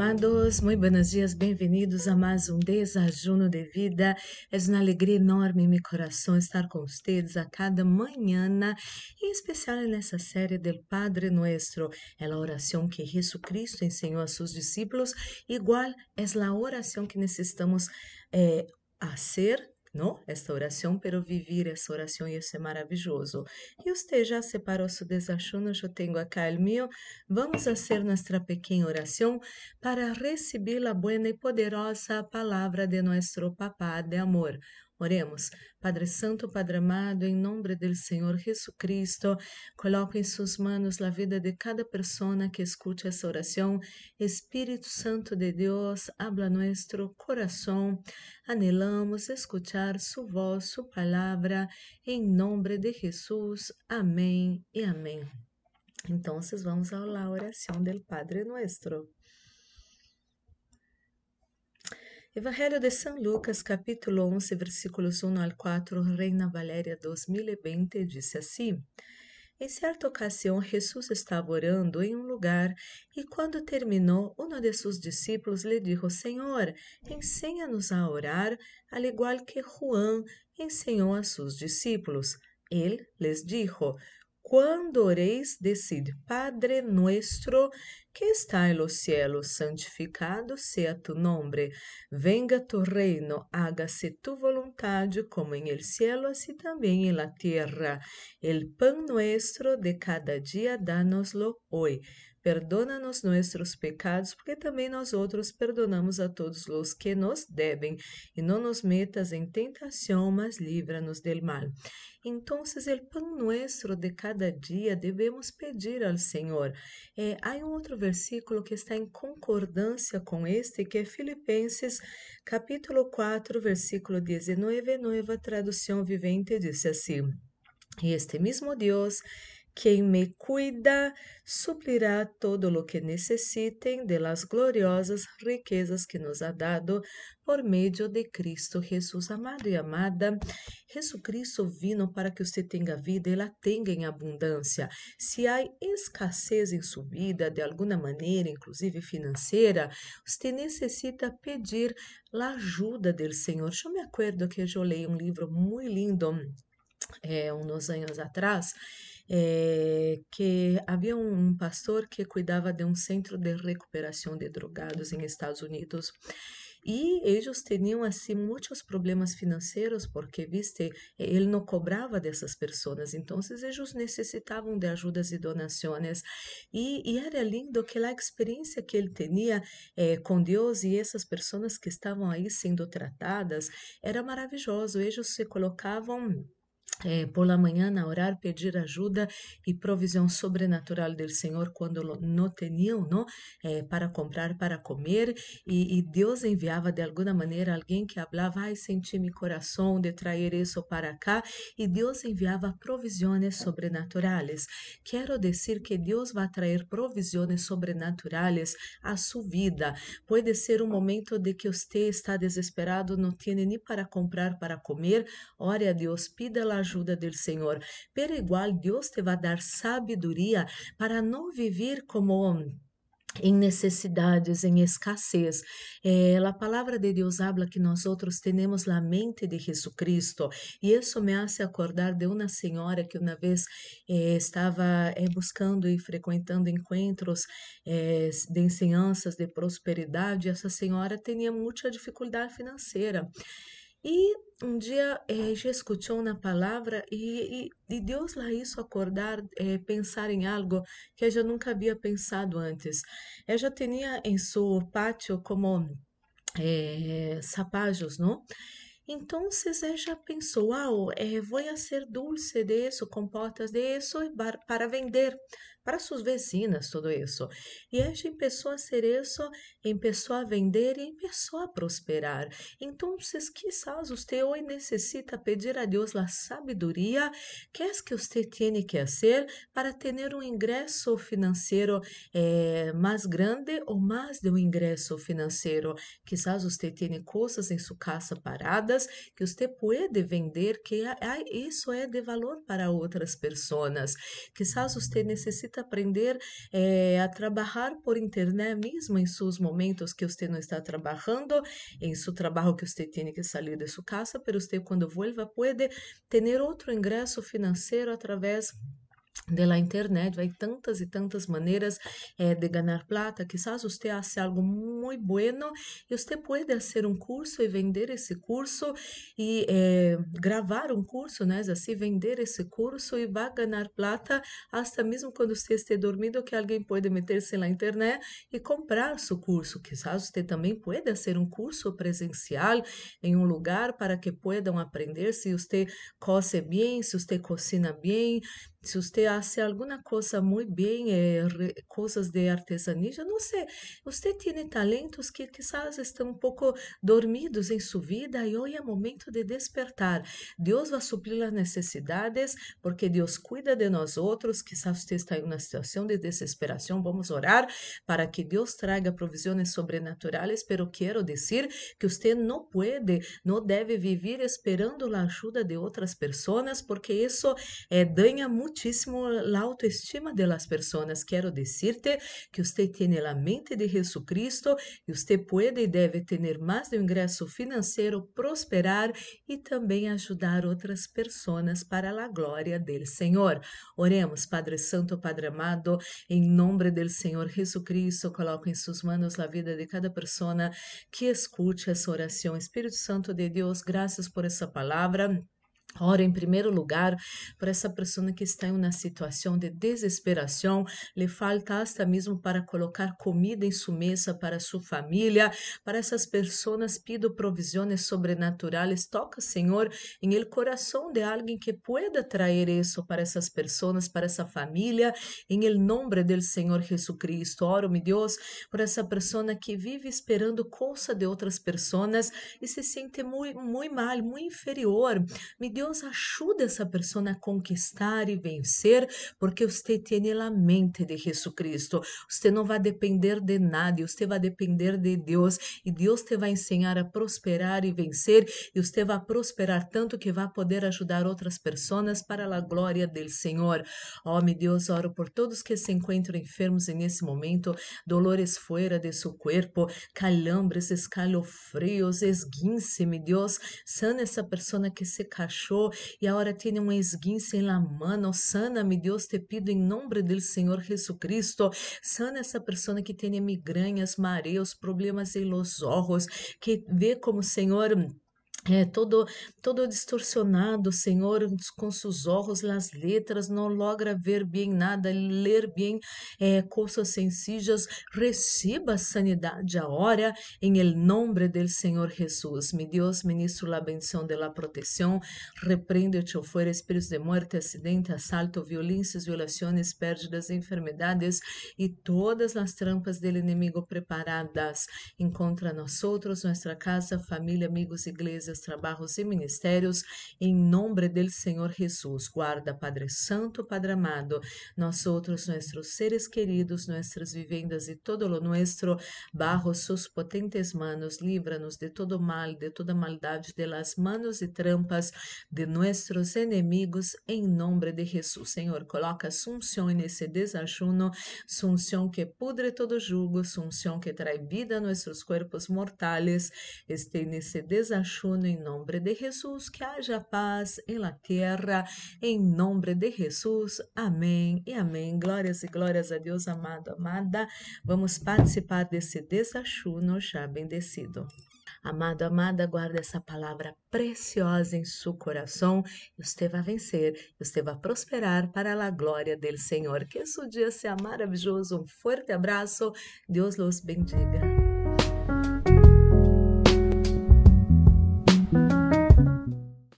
amados, muito buenos dias, bem-vindos a mais um desajuno de vida. É uma alegria enorme em meu coração estar com vocês a cada manhã, em especial nessa série do Padre Nuestro, é a oração que Jesus Cristo ensinou a seus discípulos, igual é a oração que necessitamos eh, fazer ¿no? Esta oração, pero vivir essa oração ia ser maravilhoso. E você já separou seu desayuno, eu tenho acá o meu. Vamos fazer nossa pequena oração para receber a boa e poderosa palavra de nosso Papá de amor. Oremos. Padre Santo, Padre amado, em nome do Senhor Jesus Cristo, coloco em suas mãos a vida de cada pessoa que escute essa oração. Espírito Santo de Deus, habla nosso coração. Anelamos escuchar sua voz, sua palavra, em nome de Jesus. Amém e amém. Então, vamos à oração do Padre Nuestro. Evangelho de São Lucas, capítulo 11, versículos 1 ao 4, Reina Valéria 2020, disse assim: Em certa ocasião, Jesus estava orando em um lugar e, quando terminou, um de seus discípulos lhe disse: Senhor, ensina-nos a orar, al igual que Juan ensinou a seus discípulos. Ele lhes disse: quando oreis, decid, Padre nuestro que está en los cielos, santificado sea tu nombre, venga tu reino, hágase tu voluntad como en el cielo, así también en la tierra. El pan nuestro de cada día, dánoslo hoy. Perdona-nos nossos pecados, porque também nós outros perdonamos a todos os que nos devem, e não nos metas em tentação, mas livra-nos del mal. Então, o pão nuestro de cada dia devemos pedir ao Senhor. É, há um outro versículo que está em concordância com este, que é Filipenses, capítulo 4, versículo 19, nova tradução vivente, diz assim: este mesmo Deus quem me cuida suplirá todo lo que necessitem de las gloriosas riquezas que nos ha dado por meio de Cristo Jesus. Amado e amada, Jesus Cristo vino para que você tenha vida e la tenha em abundância. Se há escassez em sua vida, de alguma maneira, inclusive financeira, você necessita pedir a ajuda do Senhor. Eu me acordo que eu li um livro muito lindo, é, uns anos atrás, é, que havia um pastor que cuidava de um centro de recuperação de drogados em Estados Unidos. E eles tinham assim muitos problemas financeiros porque viste ele não cobrava dessas pessoas. Então eles necessitavam de ajudas e donações. E, e era lindo que a experiência que ele tinha eh, com Deus e essas pessoas que estavam aí sendo tratadas era maravilhoso. Eles se colocavam é, por la manhã a orar, pedir ajuda e provisão sobrenatural do Senhor quando não tinham, não, é, para comprar, para comer, e, e, Deus enviava de alguma maneira alguém que falava, ai, senti meu coração de trazer isso para cá, e Deus enviava provisões sobrenaturais. Quero dizer que Deus vai trazer provisões sobrenaturais a sua vida. Pode ser um momento de que você está desesperado, não tem nem para comprar, para comer, ore a Deus, pida a ajuda do Senhor. Pero igual, Deus te vai dar sabedoria para não viver como em necessidades, em escassez. É, a palavra de Deus habla que nós outros temos a mente de Jesus Cristo e isso me hace acordar de uma senhora que uma vez é, estava é, buscando e frequentando encontros é, de ensinanças de prosperidade. Essa senhora tinha muita dificuldade financeira. E um dia eh, já escutou na palavra e, e, e, Deus lá isso acordar, eh, pensar em algo que já nunca havia pensado antes. Eu já tinha em seu pátio como eh, sapajos? Então, ela já pensou, wow, eh, vou fazer dulce de isso, compotas para vender para suas vecinas, tudo isso. E ela começou a ser isso, começou a vender e começou a prosperar. Então, quizás você hoje necessita pedir a Deus a sabedoria que é que você tem que fazer para ter um ingresso financeiro eh, mais grande ou mais de um ingresso financeiro. Quizás você tenha coisas em sua casa paradas que você pode vender, que isso é de valor para outras pessoas. Quizás você necessita aprender é, a trabalhar por internet mesmo em seus momentos que você não está trabalhando, em seu trabalho que você tem que sair de sua casa, mas você quando vuelva pode ter outro ingresso financeiro através la internet, hay tantas y tantas maneras eh, de ganar plata. Quizás usted hace algo muy bueno y usted puede hacer un curso y vender ese curso y eh, grabar un curso. Es así, vender ese curso y va a ganar plata hasta mesmo quando usted esté dormido que alguém pode meter-se na internet e comprar seu curso. Quizás usted também pode fazer um curso presencial em um lugar para que puedan aprender se usted cose bem, se usted cocina bem, se você hace alguma coisa muito bem, eh, coisas de artesania, eu não sei, você tem talentos que quizás estão um pouco dormidos em sua vida e hoje é momento de despertar. Deus vai suprir as necessidades porque Deus cuida de nós outros. Quizás você está em uma situação de desesperação. Vamos orar para que Deus traga provisões sobrenaturais, pero quero dizer que você não pode, não deve viver esperando a ajuda de outras pessoas, porque isso é danha muito muchísimo la autoestima de las personas. Quiero decirte que usted tiene la mente de Jesucristo y usted puede y debe tener más de un ingreso financiero, prosperar y también ayudar otras personas para la gloria del Señor. Oremos, Padre Santo, Padre amado, em nome do Senhor Jesucristo, coloco em suas mãos a vida de cada pessoa que escute essa oração. Espírito Santo de Deus, graças por essa palavra. Ora, em primeiro lugar, por essa pessoa que está em uma situação de desesperação, lhe falta hasta mesmo para colocar comida em sua mesa para sua família. Para essas pessoas, pido provisões sobrenaturais. Toca, Senhor, em el coração de alguém que pueda trazer isso para essas pessoas, para essa família, em el nome do Senhor Jesucristo. Oro, meu Deus, por essa pessoa que vive esperando coisa de outras pessoas e se sente muito, muito mal, muito inferior. Meu Deus ajuda essa pessoa a conquistar e vencer, porque você tem a mente de Jesucristo. Você não vai depender de nada, você vai depender de Deus e Deus te vai ensinar a prosperar e vencer e você vai prosperar tanto que vai poder ajudar outras pessoas para a glória do Senhor. Oh, meu Deus, oro por todos que se encontram enfermos nesse momento, dolores fora de seu corpo, calambres, escalofrios, esguince, meu Deus, sana essa pessoa que se cachou e agora tem um esguince em la mano. Deus, te pido em nome do Senhor Jesucristo. Sana essa pessoa que tem migrañas, mareos, problemas em los ojos, que vê como Senhor é, todo, todo distorcionado, Senhor, com seus olhos, as letras, não logra ver bem nada, ler bem é, coisas sencillas, receba sanidade agora, em el nome do Senhor Jesus. Mi Deus, ministro a bendição de la proteção, repreende-te fuera espíritos de morte, acidente, assalto, violências, violações, pérdidas, enfermidades e todas as trampas do inimigo preparadas. Encontra nós outros, nossa casa, família, amigos, igreja, igrejas, trabalhos e ministérios, em nome do Senhor Jesus. Guarda, Padre Santo, Padre amado, nós outros, nossos seres queridos, nossas vivendas e todo lo nuestro, bajo sus potentes manos, livra-nos de todo mal, de toda maldade, de las manos e trampas de nossos inimigos, em nome de Jesus. Senhor, coloca sunção nesse desajuno, sunção que pudre todo jugo, sunção que traz vida a nossos corpos mortais, este nesse em nome de Jesus, que haja paz em la terra, em nome de Jesus. Amém e amém. Glórias e glórias a Deus, amado, amada. Vamos participar desse desachuno já bendecido. Amado, amada, guarda essa palavra preciosa em seu coração você vai vencer, você vai prosperar para a glória do Senhor. Que esse dia seja maravilhoso. Um forte abraço. Deus los bendiga.